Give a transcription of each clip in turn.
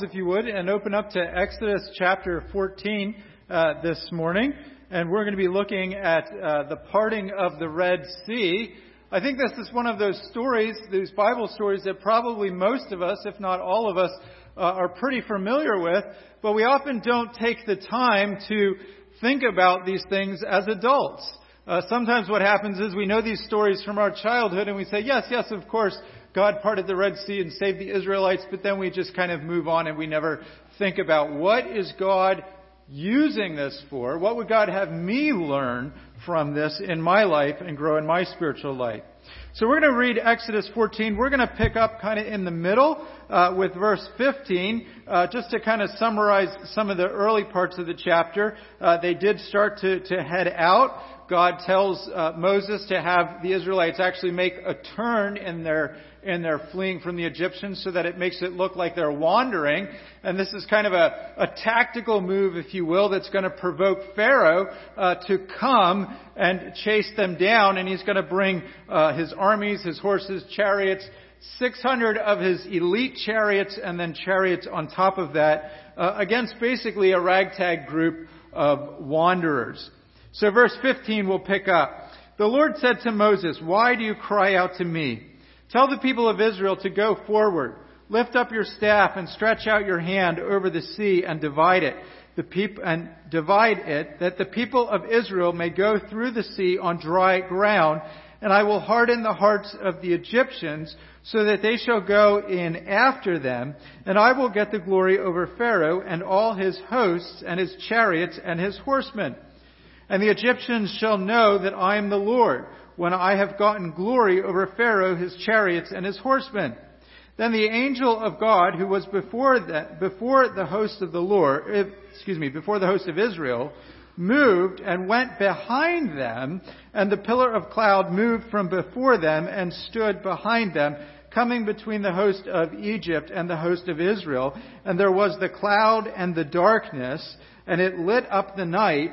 if you would, and open up to Exodus chapter 14 uh, this morning. And we're going to be looking at uh, the parting of the Red Sea. I think this is one of those stories, those Bible stories, that probably most of us, if not all of us, uh, are pretty familiar with, but we often don't take the time to think about these things as adults. Uh, sometimes what happens is we know these stories from our childhood and we say, yes, yes, of course, God parted the Red Sea and saved the Israelites, but then we just kind of move on and we never think about what is God using this for? What would God have me learn from this in my life and grow in my spiritual life? So we're going to read Exodus 14. We're going to pick up kind of in the middle uh, with verse 15, uh, just to kind of summarize some of the early parts of the chapter. Uh, they did start to, to head out. God tells uh, Moses to have the Israelites actually make a turn in their and they're fleeing from the Egyptians so that it makes it look like they're wandering. And this is kind of a, a tactical move, if you will, that's going to provoke Pharaoh uh, to come and chase them down. And he's going to bring uh, his armies, his horses, chariots, 600 of his elite chariots, and then chariots on top of that uh, against basically a ragtag group of wanderers. So verse 15 will pick up. The Lord said to Moses, Why do you cry out to me? Tell the people of Israel to go forward. Lift up your staff and stretch out your hand over the sea and divide it. The people, and divide it that the people of Israel may go through the sea on dry ground. And I will harden the hearts of the Egyptians so that they shall go in after them. And I will get the glory over Pharaoh and all his hosts and his chariots and his horsemen. And the Egyptians shall know that I am the Lord when I have gotten glory over Pharaoh, his chariots, and his horsemen. Then the angel of God, who was before the, before the host of the Lord, excuse me, before the host of Israel, moved and went behind them, and the pillar of cloud moved from before them and stood behind them, coming between the host of Egypt and the host of Israel. And there was the cloud and the darkness, and it lit up the night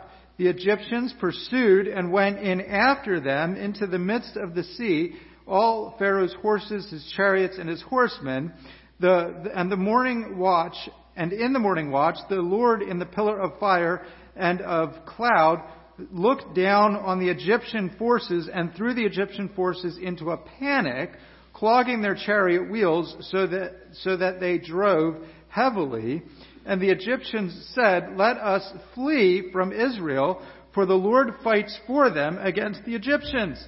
The Egyptians pursued and went in after them into the midst of the sea, all Pharaoh's horses, his chariots, and his horsemen. The, and the morning watch, and in the morning watch, the Lord in the pillar of fire and of cloud looked down on the Egyptian forces and threw the Egyptian forces into a panic, clogging their chariot wheels so that, so that they drove heavily. And the Egyptians said, Let us flee from Israel, for the Lord fights for them against the Egyptians.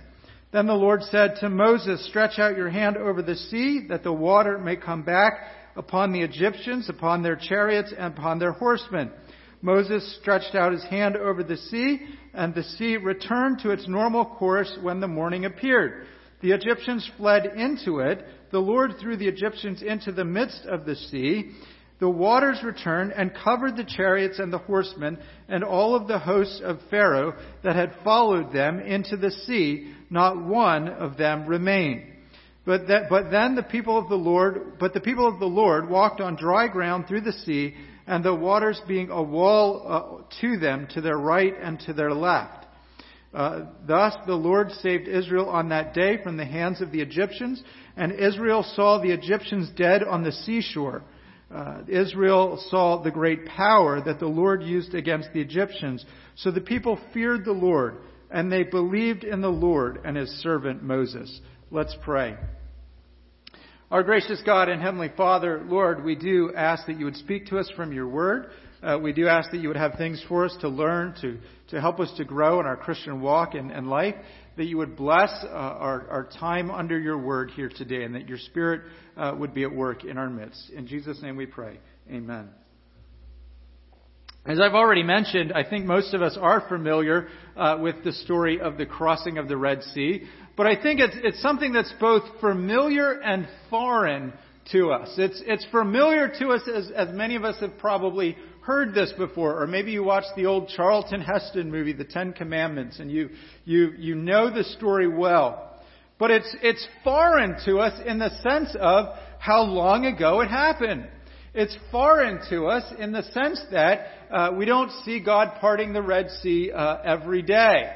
Then the Lord said to Moses, Stretch out your hand over the sea, that the water may come back upon the Egyptians, upon their chariots, and upon their horsemen. Moses stretched out his hand over the sea, and the sea returned to its normal course when the morning appeared. The Egyptians fled into it. The Lord threw the Egyptians into the midst of the sea. The waters returned and covered the chariots and the horsemen and all of the hosts of Pharaoh that had followed them into the sea. Not one of them remained. But, that, but then the people of the Lord, but the people of the Lord walked on dry ground through the sea, and the waters being a wall uh, to them to their right and to their left. Uh, thus the Lord saved Israel on that day from the hands of the Egyptians, and Israel saw the Egyptians dead on the seashore uh, Israel saw the great power that the Lord used against the Egyptians. So the people feared the Lord, and they believed in the Lord and his servant Moses. Let's pray. Our gracious God and Heavenly Father, Lord, we do ask that you would speak to us from your word. Uh, we do ask that you would have things for us to learn, to, to help us to grow in our Christian walk and, and life that you would bless uh, our, our time under your word here today and that your spirit uh, would be at work in our midst. In Jesus' name we pray. Amen. As I've already mentioned, I think most of us are familiar uh, with the story of the crossing of the Red Sea, but I think it's, it's something that's both familiar and foreign to us. It's, it's familiar to us as, as many of us have probably heard this before, or maybe you watched the old Charlton Heston movie, The Ten Commandments, and you, you, you know the story well. But it's, it's foreign to us in the sense of how long ago it happened. It's foreign to us in the sense that uh, we don't see God parting the Red Sea uh, every day.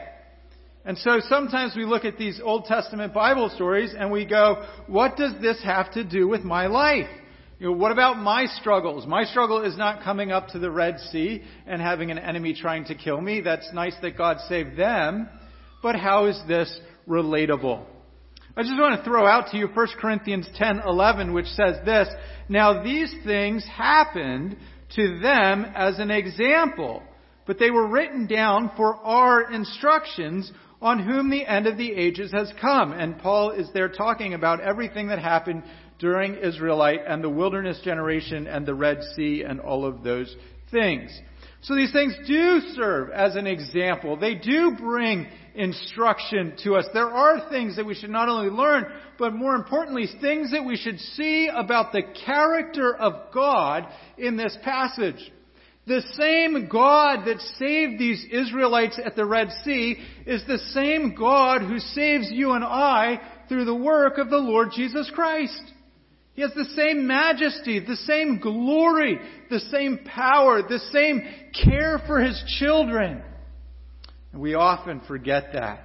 And so sometimes we look at these Old Testament Bible stories and we go, what does this have to do with my life? You know, what about my struggles? My struggle is not coming up to the Red Sea and having an enemy trying to kill me. That's nice that God saved them. But how is this relatable? I just want to throw out to you 1 Corinthians 10:11 which says this, "Now these things happened to them as an example, but they were written down for our instructions on whom the end of the ages has come." And Paul is there talking about everything that happened during Israelite and the wilderness generation and the Red Sea and all of those things. So these things do serve as an example. They do bring instruction to us. There are things that we should not only learn, but more importantly, things that we should see about the character of God in this passage. The same God that saved these Israelites at the Red Sea is the same God who saves you and I through the work of the Lord Jesus Christ. He has the same majesty, the same glory, the same power, the same care for his children. And we often forget that.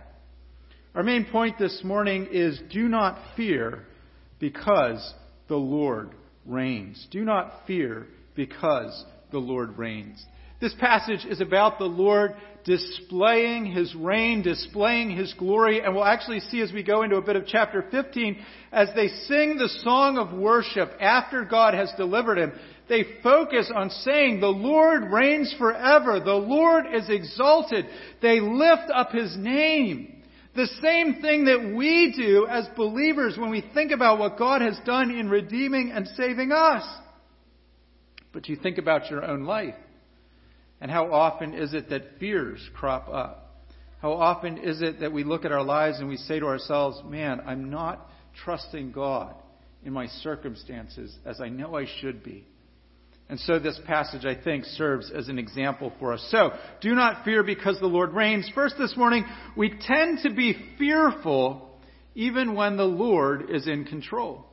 Our main point this morning is do not fear because the Lord reigns. Do not fear because the Lord reigns. This passage is about the Lord displaying His reign, displaying His glory, and we'll actually see as we go into a bit of chapter 15, as they sing the song of worship after God has delivered Him, they focus on saying, the Lord reigns forever, the Lord is exalted. They lift up His name. The same thing that we do as believers when we think about what God has done in redeeming and saving us. But you think about your own life. And how often is it that fears crop up? How often is it that we look at our lives and we say to ourselves, man, I'm not trusting God in my circumstances as I know I should be? And so this passage, I think, serves as an example for us. So, do not fear because the Lord reigns. First this morning, we tend to be fearful even when the Lord is in control.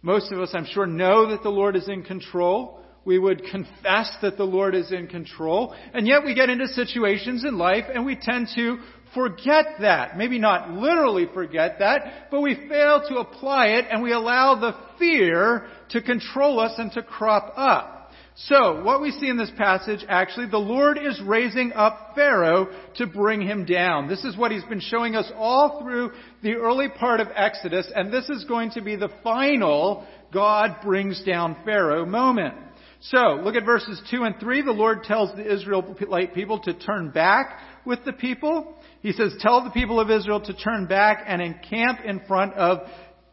Most of us, I'm sure, know that the Lord is in control we would confess that the Lord is in control, and yet we get into situations in life and we tend to forget that. Maybe not literally forget that, but we fail to apply it and we allow the fear to control us and to crop up. So, what we see in this passage, actually, the Lord is raising up Pharaoh to bring him down. This is what he's been showing us all through the early part of Exodus, and this is going to be the final God brings down Pharaoh moment. So, look at verses 2 and 3. The Lord tells the Israelite people to turn back with the people. He says, Tell the people of Israel to turn back and encamp in front of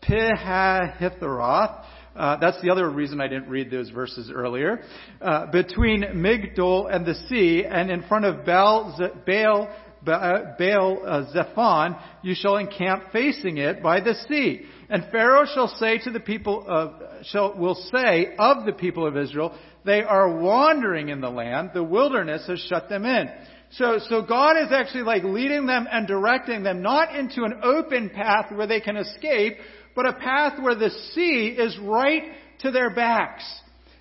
Pihahithroth. Uh, that's the other reason I didn't read those verses earlier. Uh, between Migdol and the sea, and in front of Baal, Baal, Baal uh, Zephon, you shall encamp facing it by the sea. And Pharaoh shall say to the people of, shall, will say of the people of Israel, they are wandering in the land. The wilderness has shut them in. So, so God is actually like leading them and directing them not into an open path where they can escape, but a path where the sea is right to their backs.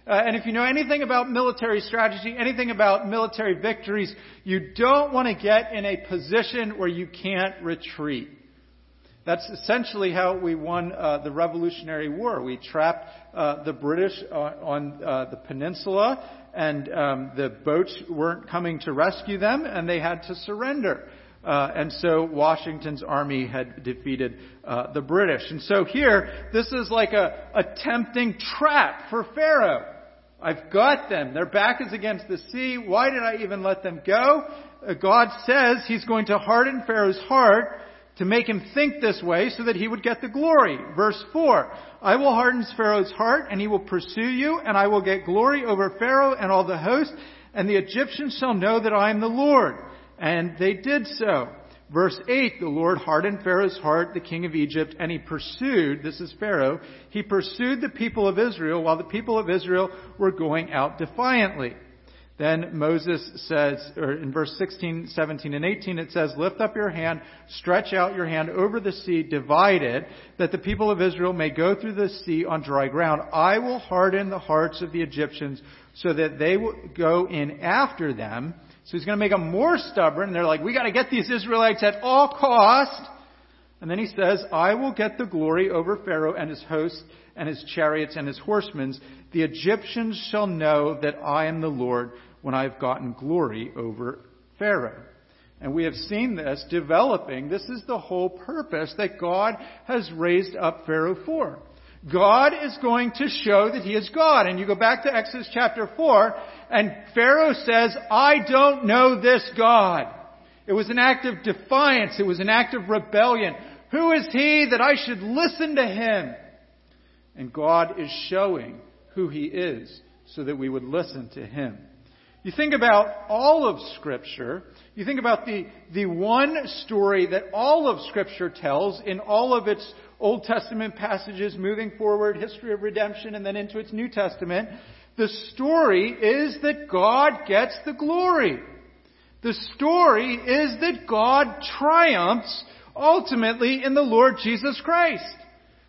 Uh, and if you know anything about military strategy, anything about military victories, you don't want to get in a position where you can't retreat. That's essentially how we won uh, the Revolutionary War. We trapped uh, the British on, on uh, the peninsula, and um, the boats weren't coming to rescue them, and they had to surrender. Uh, and so Washington's army had defeated uh, the British. And so here, this is like a, a tempting trap for Pharaoh. I've got them. Their back is against the sea. Why did I even let them go? Uh, God says He's going to harden Pharaoh's heart to make him think this way so that he would get the glory. Verse 4, I will harden Pharaoh's heart and he will pursue you and I will get glory over Pharaoh and all the host and the Egyptians shall know that I am the Lord. And they did so. Verse 8, the Lord hardened Pharaoh's heart, the king of Egypt, and he pursued, this is Pharaoh, he pursued the people of Israel while the people of Israel were going out defiantly. Then Moses says, or in verse 16, 17, and 18, it says, Lift up your hand, stretch out your hand over the sea, divide it, that the people of Israel may go through the sea on dry ground. I will harden the hearts of the Egyptians so that they will go in after them. So he's going to make them more stubborn. And They're like, we got to get these Israelites at all cost. And then he says, I will get the glory over Pharaoh and his host and his chariots and his horsemen. The Egyptians shall know that I am the Lord when I've gotten glory over Pharaoh. And we have seen this developing. This is the whole purpose that God has raised up Pharaoh for. God is going to show that he is God. And you go back to Exodus chapter 4, and Pharaoh says, I don't know this God. It was an act of defiance. It was an act of rebellion. Who is he that I should listen to him? And God is showing who he is so that we would listen to him. You think about all of Scripture, you think about the, the one story that all of Scripture tells in all of its Old Testament passages moving forward, history of redemption, and then into its New Testament. The story is that God gets the glory. The story is that God triumphs ultimately in the Lord Jesus Christ.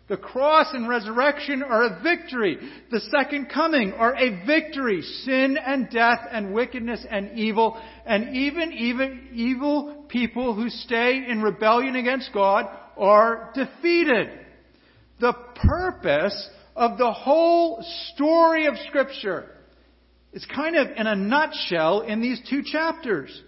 The cross and resurrection are a victory. The second coming are a victory. Sin and death and wickedness and evil and even, even evil people who stay in rebellion against God are defeated. The purpose of the whole story of Scripture is kind of in a nutshell in these two chapters.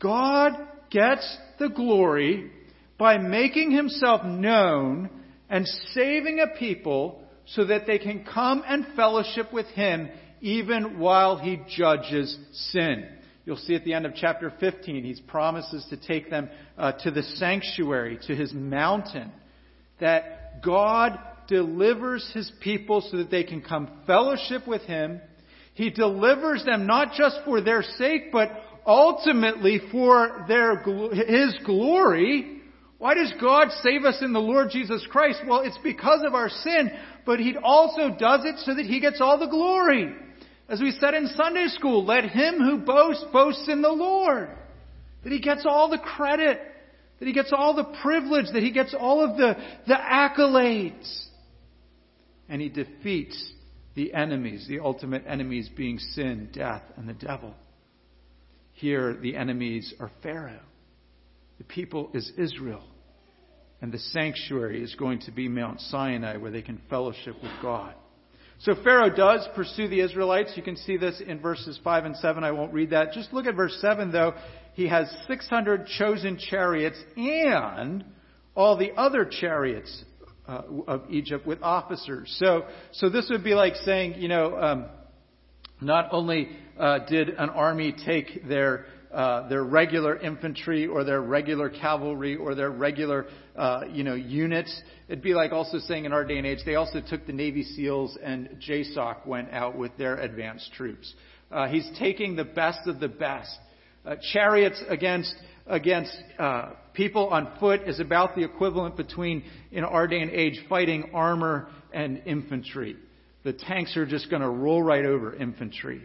God gets the glory by making himself known and saving a people so that they can come and fellowship with him even while he judges sin. You'll see at the end of chapter 15, he promises to take them uh, to the sanctuary, to his mountain, that God delivers his people so that they can come fellowship with him. He delivers them not just for their sake, but ultimately for their, his glory why does God save us in the Lord Jesus Christ? Well, it's because of our sin, but He also does it so that He gets all the glory. As we said in Sunday school, let him who boasts boast in the Lord. That he gets all the credit, that he gets all the privilege, that he gets all of the, the accolades. And he defeats the enemies, the ultimate enemies being sin, death, and the devil. Here, the enemies are Pharaoh. The people is Israel. And the sanctuary is going to be Mount Sinai where they can fellowship with God. So Pharaoh does pursue the Israelites. You can see this in verses 5 and 7. I won't read that. Just look at verse 7 though. He has 600 chosen chariots and all the other chariots uh, of Egypt with officers. So, so this would be like saying, you know, um, not only uh, did an army take their uh, their regular infantry or their regular cavalry or their regular, uh, you know, units. It'd be like also saying in our day and age, they also took the Navy SEALs and JSOC went out with their advanced troops. Uh, he's taking the best of the best. Uh, chariots against against uh, people on foot is about the equivalent between in our day and age fighting armor and infantry. The tanks are just going to roll right over infantry.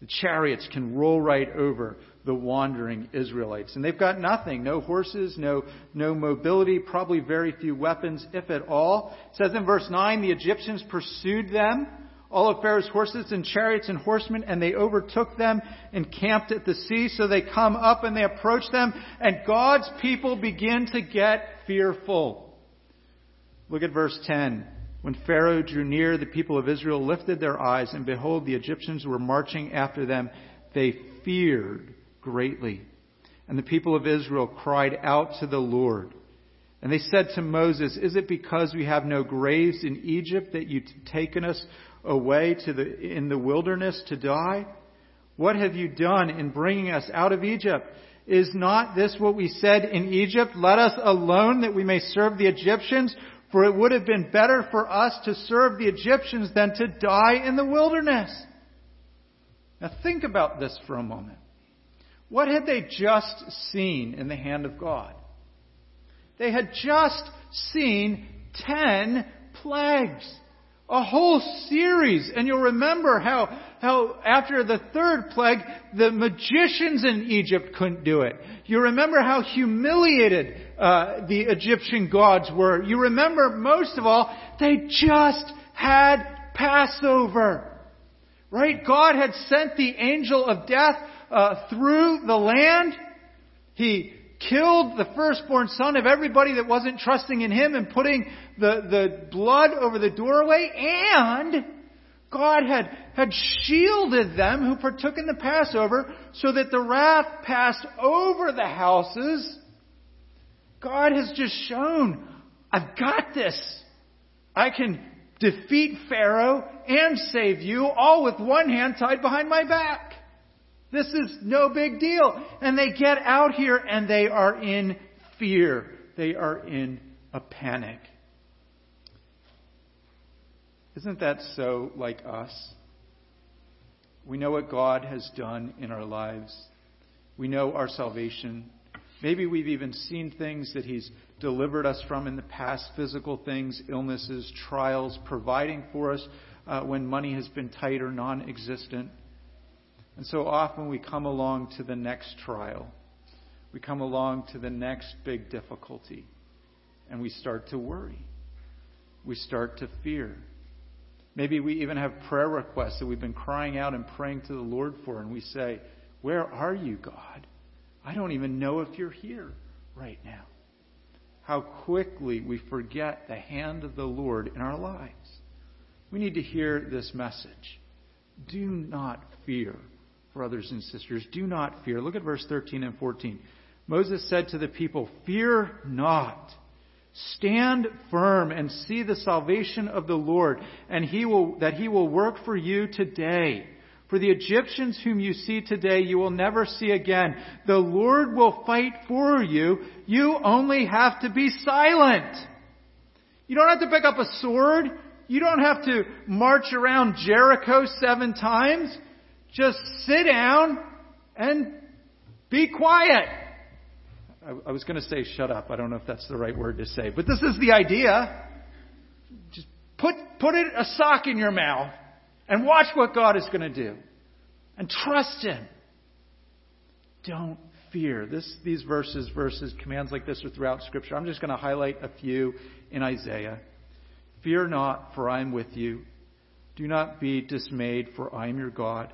The chariots can roll right over the wandering Israelites. And they've got nothing. No horses, no, no mobility, probably very few weapons, if at all. It says in verse 9, the Egyptians pursued them, all of Pharaoh's horses and chariots and horsemen, and they overtook them and camped at the sea. So they come up and they approach them, and God's people begin to get fearful. Look at verse 10. When Pharaoh drew near, the people of Israel lifted their eyes, and behold, the Egyptians were marching after them. They feared greatly. And the people of Israel cried out to the Lord. And they said to Moses, Is it because we have no graves in Egypt that you've taken us away to the, in the wilderness to die? What have you done in bringing us out of Egypt? Is not this what we said in Egypt? Let us alone that we may serve the Egyptians, for it would have been better for us to serve the Egyptians than to die in the wilderness. Now think about this for a moment. What had they just seen in the hand of God? They had just seen ten plagues. a whole series. And you'll remember how, how after the third plague, the magicians in Egypt couldn't do it. You remember how humiliated uh, the Egyptian gods were. You remember, most of all, they just had Passover. Right? God had sent the angel of death uh, through the land. He killed the firstborn son of everybody that wasn't trusting in him and putting the, the blood over the doorway. And God had, had shielded them who partook in the Passover so that the wrath passed over the houses. God has just shown, I've got this. I can defeat Pharaoh and save you all with one hand tied behind my back. This is no big deal. And they get out here and they are in fear. They are in a panic. Isn't that so like us? We know what God has done in our lives. We know our salvation. Maybe we've even seen things that He's delivered us from in the past physical things, illnesses, trials, providing for us uh, when money has been tight or non existent. And so often we come along to the next trial. We come along to the next big difficulty. And we start to worry. We start to fear. Maybe we even have prayer requests that we've been crying out and praying to the Lord for, and we say, Where are you, God? I don't even know if you're here right now how quickly we forget the hand of the Lord in our lives. We need to hear this message. Do not fear, brothers and sisters. Do not fear. Look at verse 13 and 14. Moses said to the people, Fear not. Stand firm and see the salvation of the Lord, and he will, that he will work for you today. For the Egyptians whom you see today, you will never see again. The Lord will fight for you. You only have to be silent. You don't have to pick up a sword. You don't have to march around Jericho seven times. Just sit down and be quiet. I, I was going to say shut up. I don't know if that's the right word to say, but this is the idea. Just put, put it, a sock in your mouth and watch what God is going to do. And trust Him. Don't fear. This, these verses, verses, commands like this are throughout Scripture. I'm just going to highlight a few in Isaiah. Fear not, for I am with you. Do not be dismayed, for I am your God.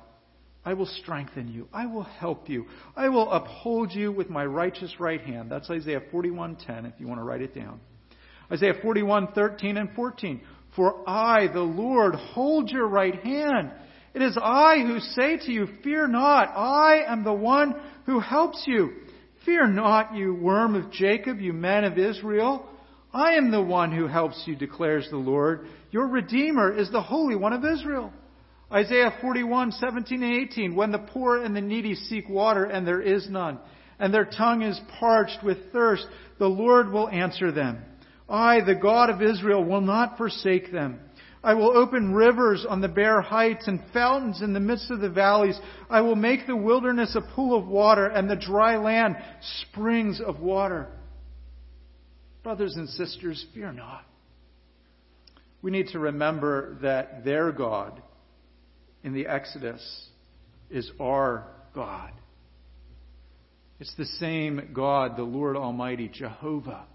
I will strengthen you. I will help you. I will uphold you with my righteous right hand. That's Isaiah 41:10 if you want to write it down. Isaiah 41:13 and 14. For I, the Lord, hold your right hand. It is I who say to you, Fear not. I am the one who helps you. Fear not, you worm of Jacob, you men of Israel. I am the one who helps you, declares the Lord. Your Redeemer is the Holy One of Israel. Isaiah 41, 17 and 18. When the poor and the needy seek water and there is none, and their tongue is parched with thirst, the Lord will answer them. I, the God of Israel, will not forsake them. I will open rivers on the bare heights and fountains in the midst of the valleys. I will make the wilderness a pool of water and the dry land springs of water. Brothers and sisters, fear not. We need to remember that their God in the Exodus is our God. It's the same God, the Lord Almighty, Jehovah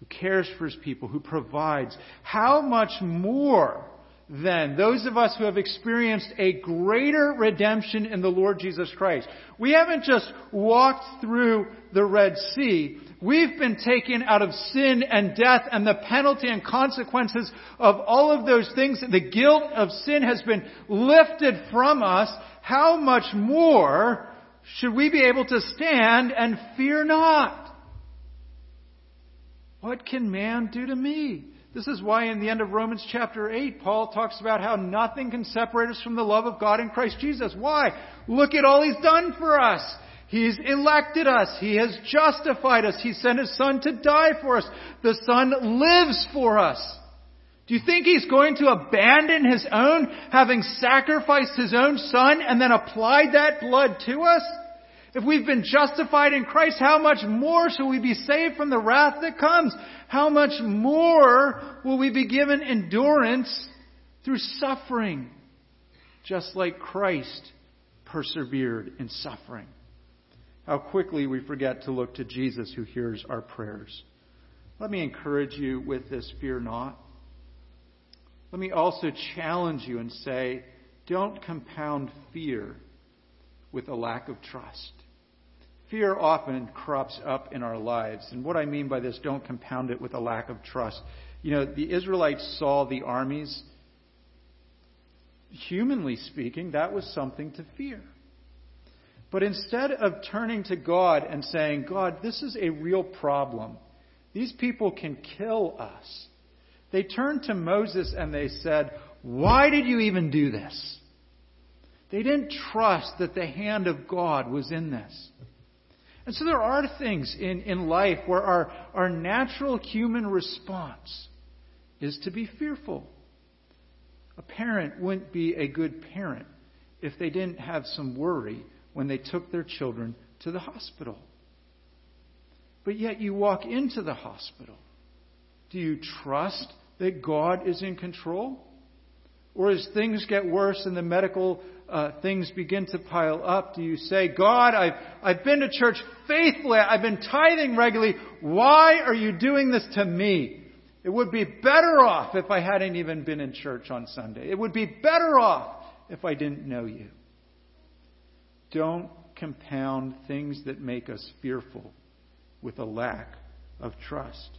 who cares for his people, who provides, how much more then those of us who have experienced a greater redemption in the Lord Jesus Christ? We haven't just walked through the Red Sea. We've been taken out of sin and death and the penalty and consequences of all of those things. The guilt of sin has been lifted from us. How much more should we be able to stand and fear not? What can man do to me? This is why in the end of Romans chapter 8, Paul talks about how nothing can separate us from the love of God in Christ Jesus. Why? Look at all he's done for us. He's elected us. He has justified us. He sent his son to die for us. The son lives for us. Do you think he's going to abandon his own, having sacrificed his own son and then applied that blood to us? If we've been justified in Christ, how much more shall we be saved from the wrath that comes? How much more will we be given endurance through suffering, just like Christ persevered in suffering. How quickly we forget to look to Jesus who hears our prayers. Let me encourage you with this fear not. Let me also challenge you and say, don't compound fear with a lack of trust. Fear often crops up in our lives. And what I mean by this, don't compound it with a lack of trust. You know, the Israelites saw the armies. Humanly speaking, that was something to fear. But instead of turning to God and saying, God, this is a real problem, these people can kill us, they turned to Moses and they said, Why did you even do this? They didn't trust that the hand of God was in this. And so there are things in, in life where our, our natural human response is to be fearful. A parent wouldn't be a good parent if they didn't have some worry when they took their children to the hospital. But yet you walk into the hospital. Do you trust that God is in control? Or as things get worse and the medical uh, things begin to pile up, do you say, God, I've, I've been to church faithfully, I've been tithing regularly, why are you doing this to me? It would be better off if I hadn't even been in church on Sunday. It would be better off if I didn't know you. Don't compound things that make us fearful with a lack of trust.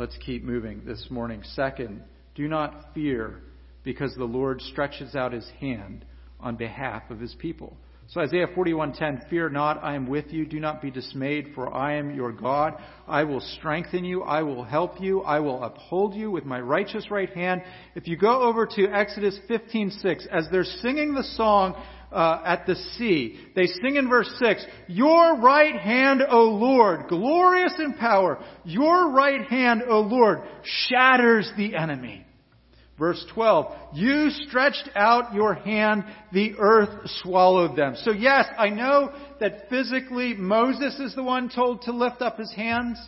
Let's keep moving this morning. Second, do not fear because the Lord stretches out his hand on behalf of his people. So Isaiah 41:10 Fear not I am with you. Do not be dismayed for I am your God. I will strengthen you. I will help you. I will uphold you with my righteous right hand. If you go over to Exodus 15:6 as they're singing the song uh, at the sea they sing in verse 6 Your right hand O Lord glorious in power your right hand O Lord shatters the enemy Verse 12, you stretched out your hand, the earth swallowed them. So yes, I know that physically Moses is the one told to lift up his hands,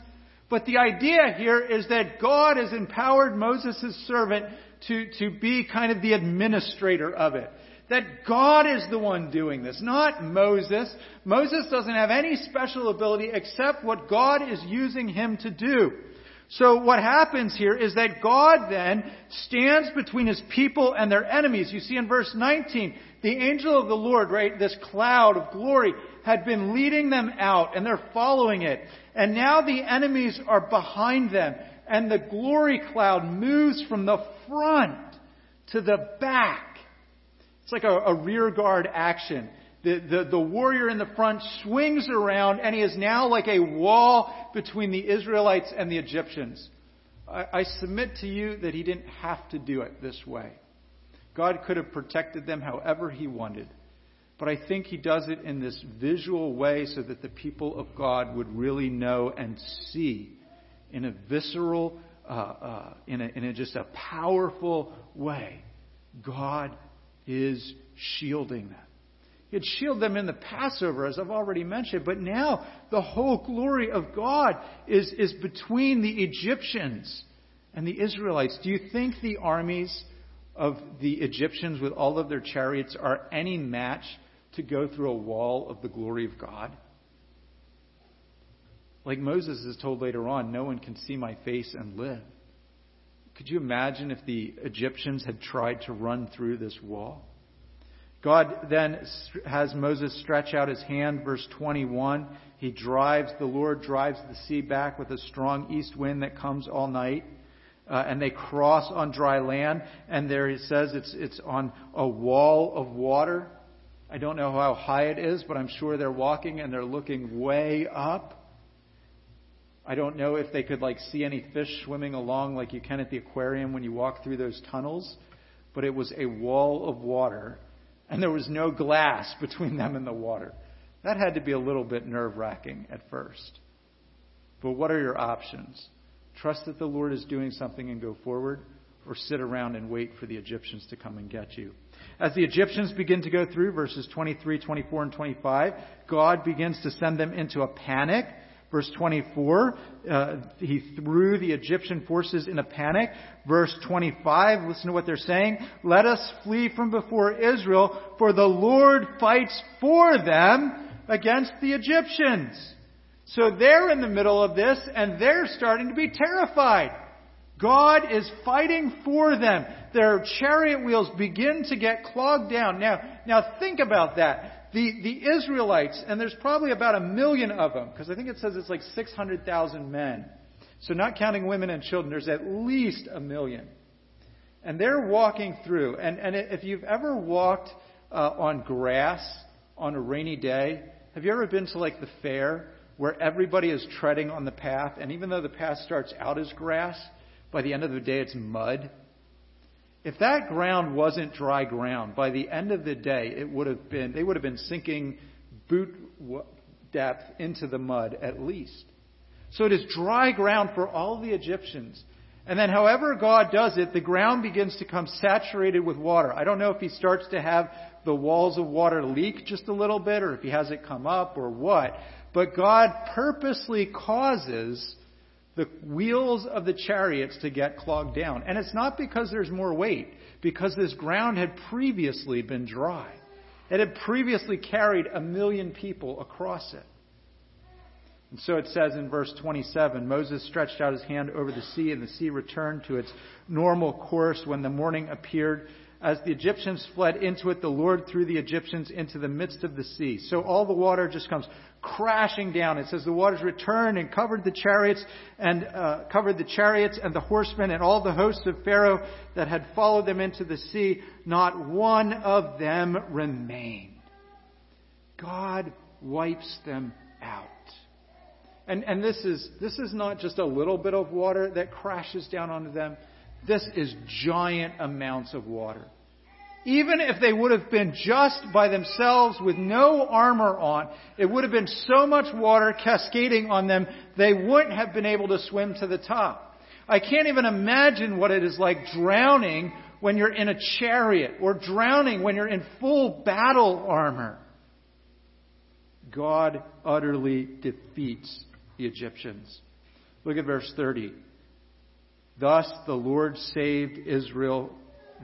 but the idea here is that God has empowered Moses' servant to, to be kind of the administrator of it. That God is the one doing this, not Moses. Moses doesn't have any special ability except what God is using him to do. So what happens here is that God then stands between his people and their enemies. You see in verse 19, the angel of the Lord, right, this cloud of glory had been leading them out and they're following it. And now the enemies are behind them and the glory cloud moves from the front to the back. It's like a, a rear guard action the, the, the warrior in the front swings around and he is now like a wall between the Israelites and the Egyptians. I, I submit to you that he didn't have to do it this way. God could have protected them however he wanted. But I think he does it in this visual way so that the people of God would really know and see in a visceral, uh, uh, in, a, in a just a powerful way. God is shielding them. He'd shield them in the Passover, as I've already mentioned, but now the whole glory of God is, is between the Egyptians and the Israelites. Do you think the armies of the Egyptians with all of their chariots are any match to go through a wall of the glory of God? Like Moses is told later on, no one can see my face and live. Could you imagine if the Egyptians had tried to run through this wall? God then has Moses stretch out his hand, verse 21. He drives, the Lord drives the sea back with a strong east wind that comes all night. Uh, and they cross on dry land, and there he says it's, it's on a wall of water. I don't know how high it is, but I'm sure they're walking and they're looking way up. I don't know if they could like see any fish swimming along like you can at the aquarium when you walk through those tunnels, but it was a wall of water and there was no glass between them and the water. That had to be a little bit nerve wracking at first. But what are your options? Trust that the Lord is doing something and go forward, or sit around and wait for the Egyptians to come and get you. As the Egyptians begin to go through verses 23, 24, and 25, God begins to send them into a panic. Verse 24, uh, he threw the Egyptian forces in a panic. Verse 25, listen to what they're saying. Let us flee from before Israel, for the Lord fights for them against the Egyptians. So they're in the middle of this and they're starting to be terrified. God is fighting for them. Their chariot wheels begin to get clogged down. Now, now think about that. The, the Israelites, and there's probably about a million of them, because I think it says it's like 600,000 men. So not counting women and children, there's at least a million. And they're walking through. And, and if you've ever walked uh, on grass on a rainy day, have you ever been to like the fair where everybody is treading on the path, and even though the path starts out as grass, by the end of the day, it's mud. If that ground wasn't dry ground, by the end of the day, it would have been, they would have been sinking boot depth into the mud at least. So it is dry ground for all the Egyptians. And then, however God does it, the ground begins to come saturated with water. I don't know if he starts to have the walls of water leak just a little bit, or if he has it come up, or what. But God purposely causes the wheels of the chariots to get clogged down. And it's not because there's more weight, because this ground had previously been dry. It had previously carried a million people across it. And so it says in verse 27 Moses stretched out his hand over the sea, and the sea returned to its normal course when the morning appeared. As the Egyptians fled into it, the Lord threw the Egyptians into the midst of the sea. So all the water just comes crashing down. It says the waters returned and covered the chariots and uh, covered the chariots and the horsemen and all the hosts of Pharaoh that had followed them into the sea. Not one of them remained. God wipes them out. And, and this is this is not just a little bit of water that crashes down onto them. This is giant amounts of water. Even if they would have been just by themselves with no armor on, it would have been so much water cascading on them, they wouldn't have been able to swim to the top. I can't even imagine what it is like drowning when you're in a chariot or drowning when you're in full battle armor. God utterly defeats the Egyptians. Look at verse 30. Thus the Lord saved Israel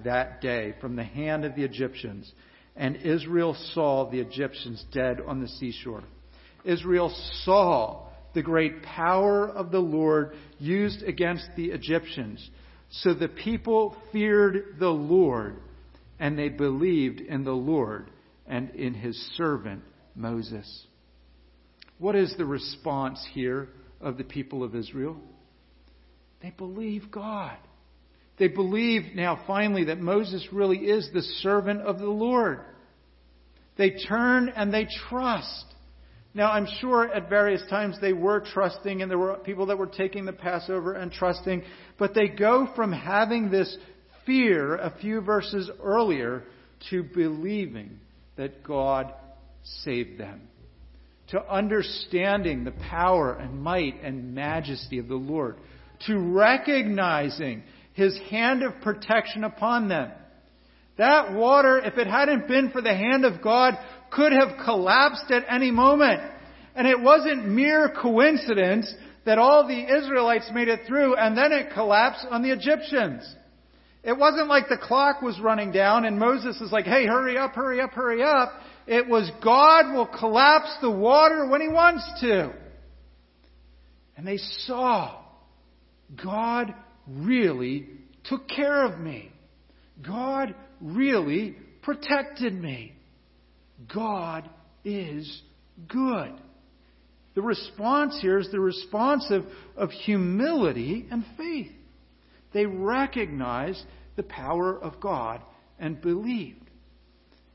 that day from the hand of the Egyptians. And Israel saw the Egyptians dead on the seashore. Israel saw the great power of the Lord used against the Egyptians. So the people feared the Lord, and they believed in the Lord and in his servant Moses. What is the response here of the people of Israel? They believe God. They believe now finally that Moses really is the servant of the Lord. They turn and they trust. Now, I'm sure at various times they were trusting, and there were people that were taking the Passover and trusting, but they go from having this fear a few verses earlier to believing that God saved them, to understanding the power and might and majesty of the Lord, to recognizing his hand of protection upon them. That water, if it hadn't been for the hand of God, could have collapsed at any moment. And it wasn't mere coincidence that all the Israelites made it through and then it collapsed on the Egyptians. It wasn't like the clock was running down and Moses is like, hey, hurry up, hurry up, hurry up. It was God will collapse the water when he wants to. And they saw God really took care of me. God really protected me. God is good. The response here is the response of, of humility and faith. They recognized the power of God and believed.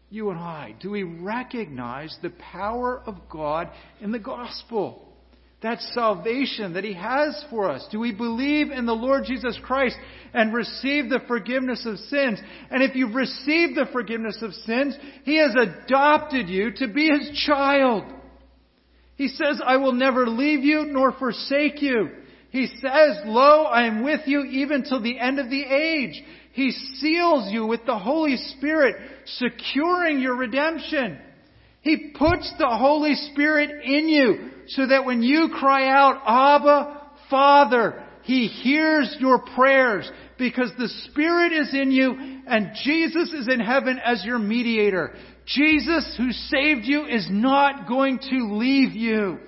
You and I, do we recognize the power of God in the gospel? That salvation that He has for us? Do we believe in the Lord Jesus Christ and receive the forgiveness of sins? And if you've received the forgiveness of sins, He has adopted you to be His child. He says, I will never leave you nor forsake you. He says, Lo, I am with you even till the end of the age. He seals you with the Holy Spirit, securing your redemption. He puts the Holy Spirit in you so that when you cry out, Abba, Father, He hears your prayers because the Spirit is in you and Jesus is in heaven as your mediator. Jesus who saved you is not going to leave you.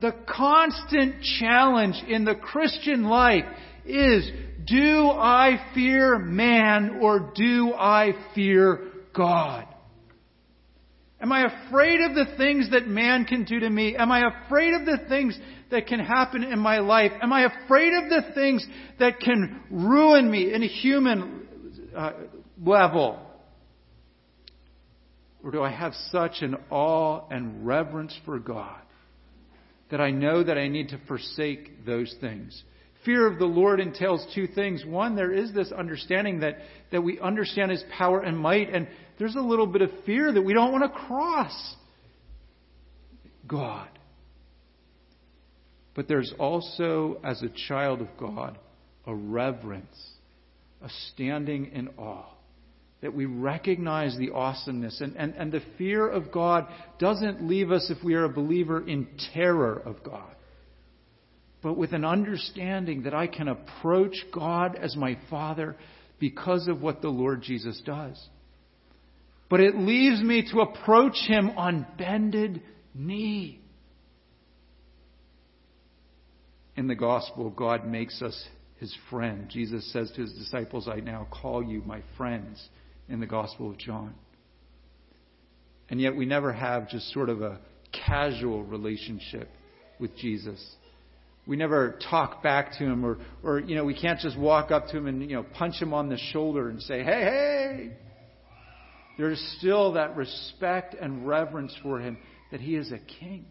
The constant challenge in the Christian life is, do I fear man or do I fear God? Am I afraid of the things that man can do to me? Am I afraid of the things that can happen in my life? Am I afraid of the things that can ruin me in a human uh, level? Or do I have such an awe and reverence for God that I know that I need to forsake those things? Fear of the Lord entails two things. One, there is this understanding that, that we understand His power and might, and there's a little bit of fear that we don't want to cross God. But there's also, as a child of God, a reverence, a standing in awe. That we recognize the awesomeness. And, and, and the fear of God doesn't leave us, if we are a believer, in terror of God. But with an understanding that I can approach God as my Father because of what the Lord Jesus does. But it leaves me to approach Him on bended knee. In the gospel, God makes us his friend. Jesus says to his disciples, I now call you my friends in the gospel of John. And yet we never have just sort of a casual relationship with Jesus. We never talk back to him or, or, you know, we can't just walk up to him and, you know, punch him on the shoulder and say, hey, hey. There's still that respect and reverence for him that he is a king.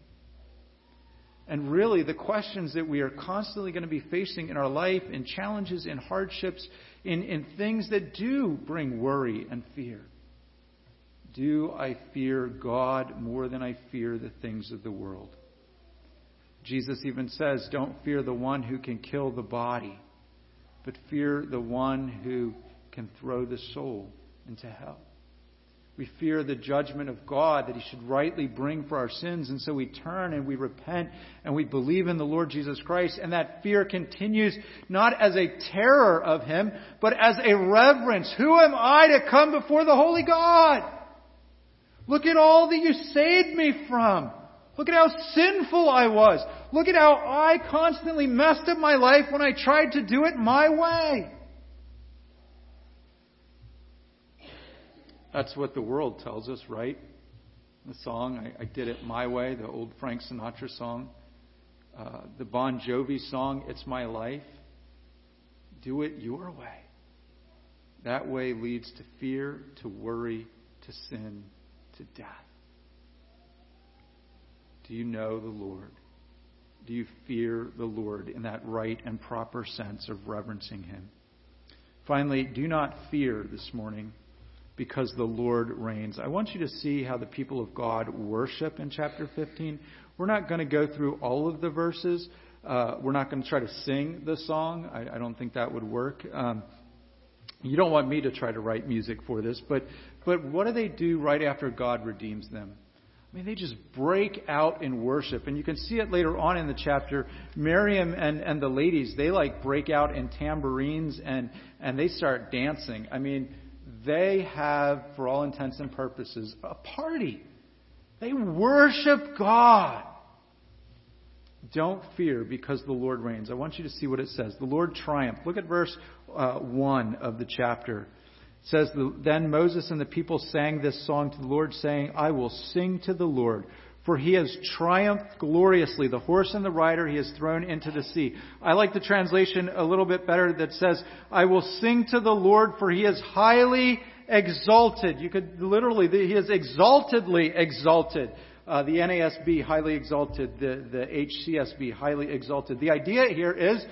And really, the questions that we are constantly going to be facing in our life, in challenges, in hardships, in, in things that do bring worry and fear. Do I fear God more than I fear the things of the world? Jesus even says, Don't fear the one who can kill the body, but fear the one who can throw the soul into hell. We fear the judgment of God that He should rightly bring for our sins. And so we turn and we repent and we believe in the Lord Jesus Christ. And that fear continues not as a terror of Him, but as a reverence. Who am I to come before the Holy God? Look at all that you saved me from. Look at how sinful I was. Look at how I constantly messed up my life when I tried to do it my way. That's what the world tells us, right? The song, I, I Did It My Way, the old Frank Sinatra song. Uh, the Bon Jovi song, It's My Life. Do it your way. That way leads to fear, to worry, to sin, to death. Do you know the Lord? Do you fear the Lord in that right and proper sense of reverencing Him? Finally, do not fear this morning because the Lord reigns. I want you to see how the people of God worship in chapter 15. We're not going to go through all of the verses. Uh, we're not going to try to sing the song. I, I don't think that would work. Um, you don't want me to try to write music for this, but but what do they do right after God redeems them? I mean, they just break out in worship. And you can see it later on in the chapter. Miriam and, and the ladies, they like break out in tambourines and, and they start dancing. I mean, they have, for all intents and purposes, a party. They worship God. Don't fear because the Lord reigns. I want you to see what it says. The Lord triumphed. Look at verse uh, 1 of the chapter. Says, Then Moses and the people sang this song to the Lord, saying, I will sing to the Lord for he has triumphed gloriously. The horse and the rider he has thrown into the sea. I like the translation a little bit better that says, I will sing to the Lord for he is highly exalted. You could literally, he is exaltedly exalted. Uh, the NASB, highly exalted. The, the HCSB, highly exalted. The idea here is,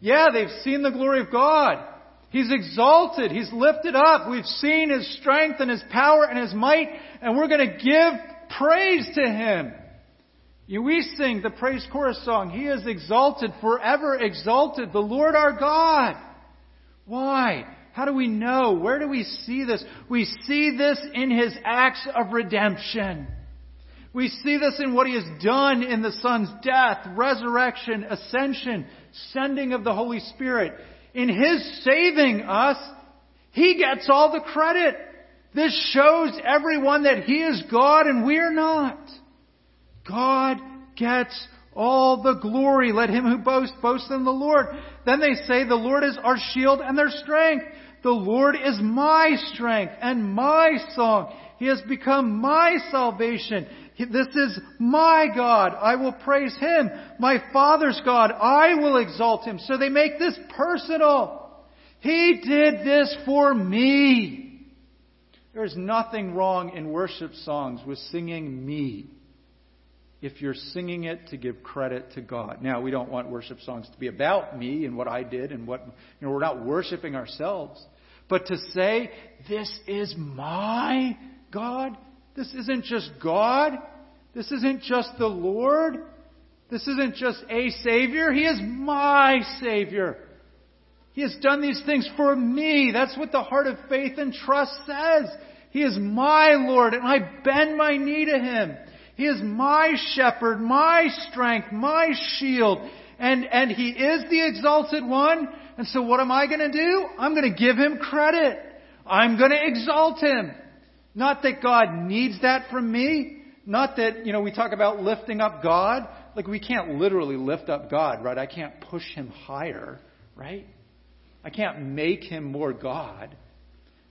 yeah, they've seen the glory of God. He's exalted. He's lifted up. We've seen His strength and His power and His might, and we're going to give praise to him. We sing the praise chorus song, He is exalted, forever exalted, the Lord our God. Why? How do we know? Where do we see this? We see this in his acts of redemption. We see this in what he has done in the Son's death, resurrection, ascension, sending of the Holy Spirit. In his saving us, he gets all the credit. This shows everyone that he is God and we are not. God gets all the glory. Let him who boasts boast in the Lord. Then they say the Lord is our shield and their strength. The Lord is my strength and my song. He has become my salvation. This is my God. I will praise Him. My Father's God. I will exalt Him. So they make this personal. He did this for me. There's nothing wrong in worship songs with singing me if you're singing it to give credit to God. Now, we don't want worship songs to be about me and what I did and what, you know, we're not worshiping ourselves. But to say, this is my God, this isn't just God, this isn't just the Lord, this isn't just a Savior, He is my Savior. He has done these things for me. That's what the heart of faith and trust says. He is my Lord, and I bend my knee to Him. He is my shepherd, my strength, my shield. And, and He is the exalted one. And so what am I going to do? I'm going to give Him credit. I'm going to exalt Him. Not that God needs that from me. Not that, you know, we talk about lifting up God. Like we can't literally lift up God, right? I can't push Him higher, right? I can't make Him more God.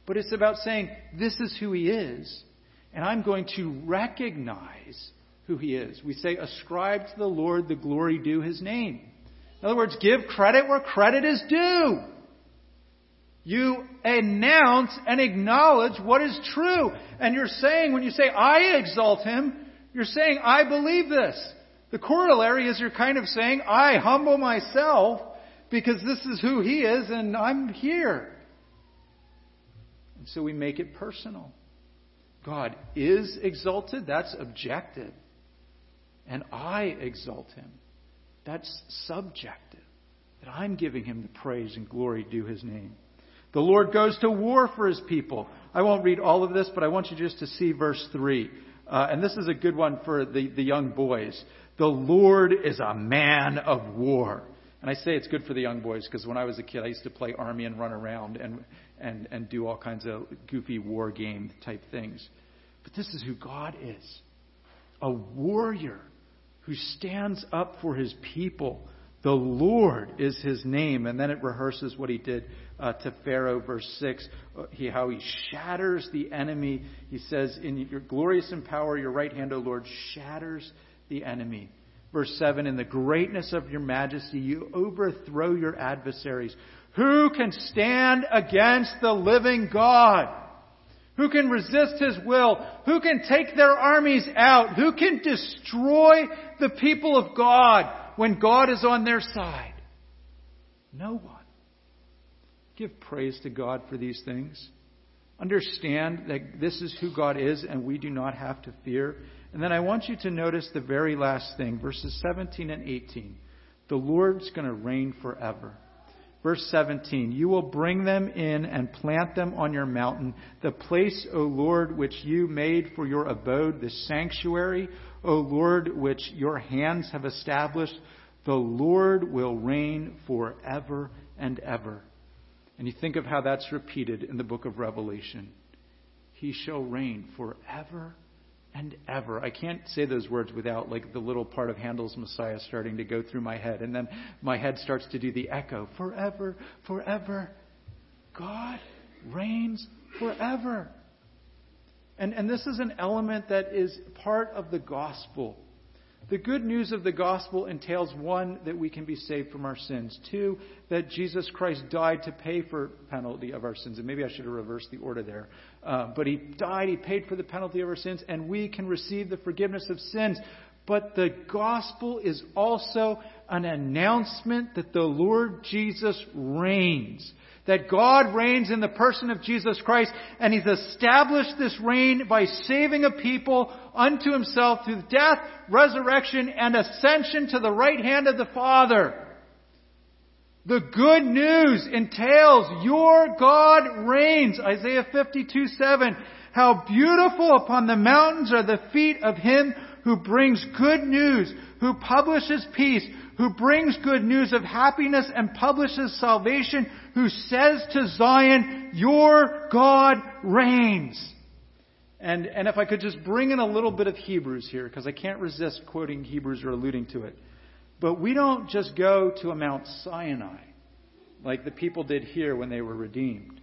But it's about saying, this is who He is and I'm going to recognize who He is. We say, ascribe to the Lord the glory due His name. In other words, give credit where credit is due. You announce and acknowledge what is true. And you're saying, when you say, I exalt Him, you're saying, I believe this. The corollary is you're kind of saying, I humble myself because this is who He is and I'm here. And so we make it personal. God is exalted, that's objective. And I exalt him, that's subjective. That I'm giving him the praise and glory due his name. The Lord goes to war for his people. I won't read all of this, but I want you just to see verse 3. Uh, and this is a good one for the, the young boys. The Lord is a man of war. And I say it's good for the young boys because when I was a kid, I used to play army and run around and, and, and do all kinds of goofy war game type things. But this is who God is a warrior who stands up for his people. The Lord is his name. And then it rehearses what he did uh, to Pharaoh, verse 6, uh, he, how he shatters the enemy. He says, In your glorious in power, your right hand, O Lord, shatters the enemy. Verse 7 In the greatness of your majesty, you overthrow your adversaries. Who can stand against the living God? Who can resist his will? Who can take their armies out? Who can destroy the people of God when God is on their side? No one. Give praise to God for these things. Understand that this is who God is and we do not have to fear. And then I want you to notice the very last thing, verses 17 and 18. The Lord's going to reign forever. Verse 17, you will bring them in and plant them on your mountain, the place, O Lord, which you made for your abode, the sanctuary, O Lord, which your hands have established. The Lord will reign forever and ever. And you think of how that's repeated in the book of Revelation. He shall reign forever and ever. I can't say those words without like the little part of Handel's Messiah starting to go through my head. And then my head starts to do the echo. Forever, forever. God reigns forever. And, and this is an element that is part of the gospel. The good news of the gospel entails one, that we can be saved from our sins. Two, that Jesus Christ died to pay for penalty of our sins. And maybe I should have reversed the order there. Uh, but he died, he paid for the penalty of our sins, and we can receive the forgiveness of sins. But the gospel is also an announcement that the Lord Jesus reigns. That God reigns in the person of Jesus Christ, and He's established this reign by saving a people unto Himself through death, resurrection, and ascension to the right hand of the Father. The good news entails your God reigns. Isaiah 52 7. How beautiful upon the mountains are the feet of him who brings good news, who publishes peace, who brings good news of happiness and publishes salvation, who says to Zion, your God reigns. And, and if I could just bring in a little bit of Hebrews here, because I can't resist quoting Hebrews or alluding to it. But we don't just go to a Mount Sinai like the people did here when they were redeemed.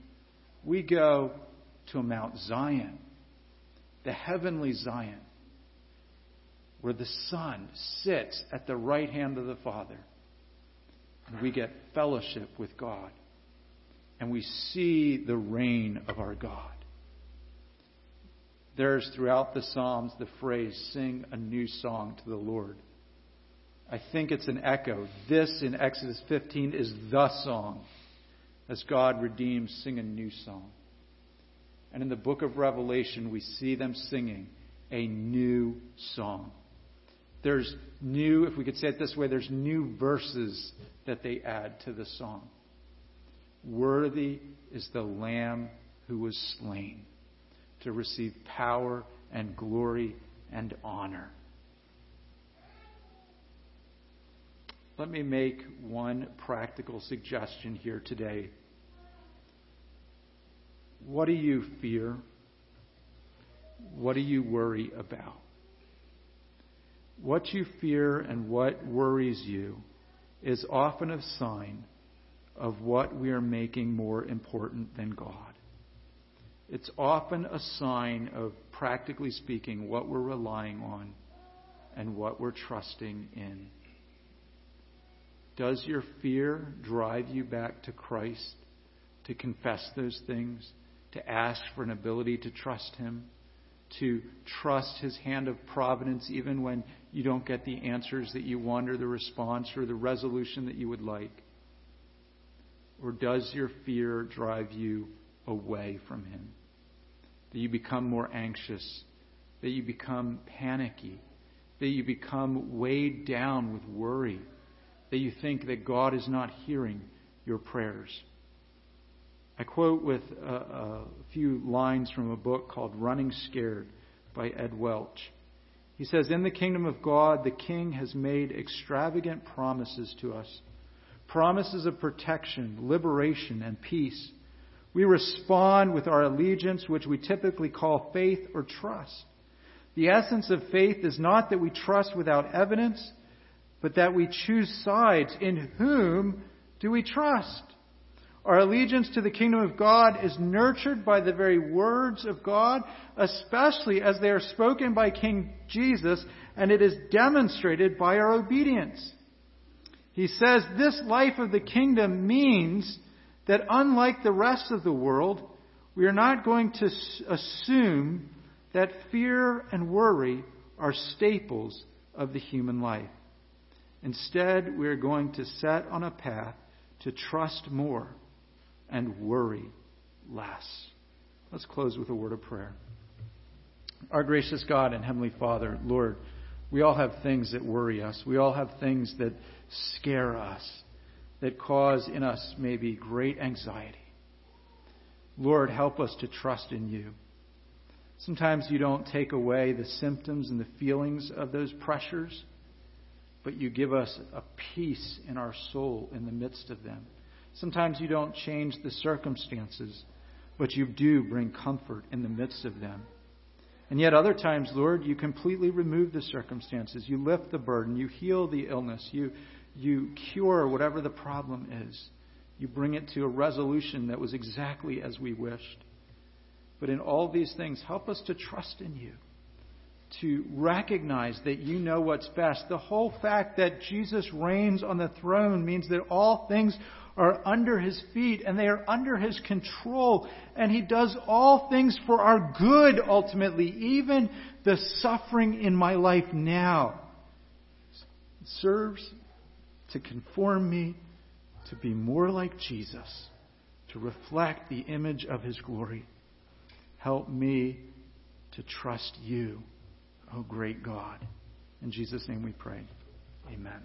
We go to a Mount Zion, the heavenly Zion, where the Son sits at the right hand of the Father. And we get fellowship with God. And we see the reign of our God. There's throughout the Psalms the phrase, sing a new song to the Lord. I think it's an echo. This in Exodus 15 is the song. As God redeems, sing a new song. And in the book of Revelation, we see them singing a new song. There's new, if we could say it this way, there's new verses that they add to the song. Worthy is the Lamb who was slain to receive power and glory and honor. Let me make one practical suggestion here today. What do you fear? What do you worry about? What you fear and what worries you is often a sign of what we are making more important than God. It's often a sign of, practically speaking, what we're relying on and what we're trusting in. Does your fear drive you back to Christ to confess those things, to ask for an ability to trust Him, to trust His hand of providence even when you don't get the answers that you want or the response or the resolution that you would like? Or does your fear drive you away from Him? That you become more anxious, that you become panicky, that you become weighed down with worry that you think that God is not hearing your prayers. I quote with a, a few lines from a book called Running Scared by Ed Welch. He says, In the kingdom of God, the king has made extravagant promises to us promises of protection, liberation, and peace. We respond with our allegiance, which we typically call faith or trust. The essence of faith is not that we trust without evidence, but that we choose sides. In whom do we trust? Our allegiance to the kingdom of God is nurtured by the very words of God, especially as they are spoken by King Jesus, and it is demonstrated by our obedience. He says this life of the kingdom means that unlike the rest of the world, we are not going to assume that fear and worry are staples of the human life. Instead, we are going to set on a path to trust more and worry less. Let's close with a word of prayer. Our gracious God and Heavenly Father, Lord, we all have things that worry us. We all have things that scare us, that cause in us maybe great anxiety. Lord, help us to trust in you. Sometimes you don't take away the symptoms and the feelings of those pressures but you give us a peace in our soul in the midst of them. Sometimes you don't change the circumstances, but you do bring comfort in the midst of them. And yet, other times, Lord, you completely remove the circumstances. You lift the burden. You heal the illness. You, you cure whatever the problem is. You bring it to a resolution that was exactly as we wished. But in all these things, help us to trust in you to recognize that you know what's best. The whole fact that Jesus reigns on the throne means that all things are under his feet and they are under his control. And he does all things for our good ultimately, even the suffering in my life now. Serves to conform me to be more like Jesus, to reflect the image of his glory. Help me to trust you. Oh, great God. In Jesus' name we pray. Amen.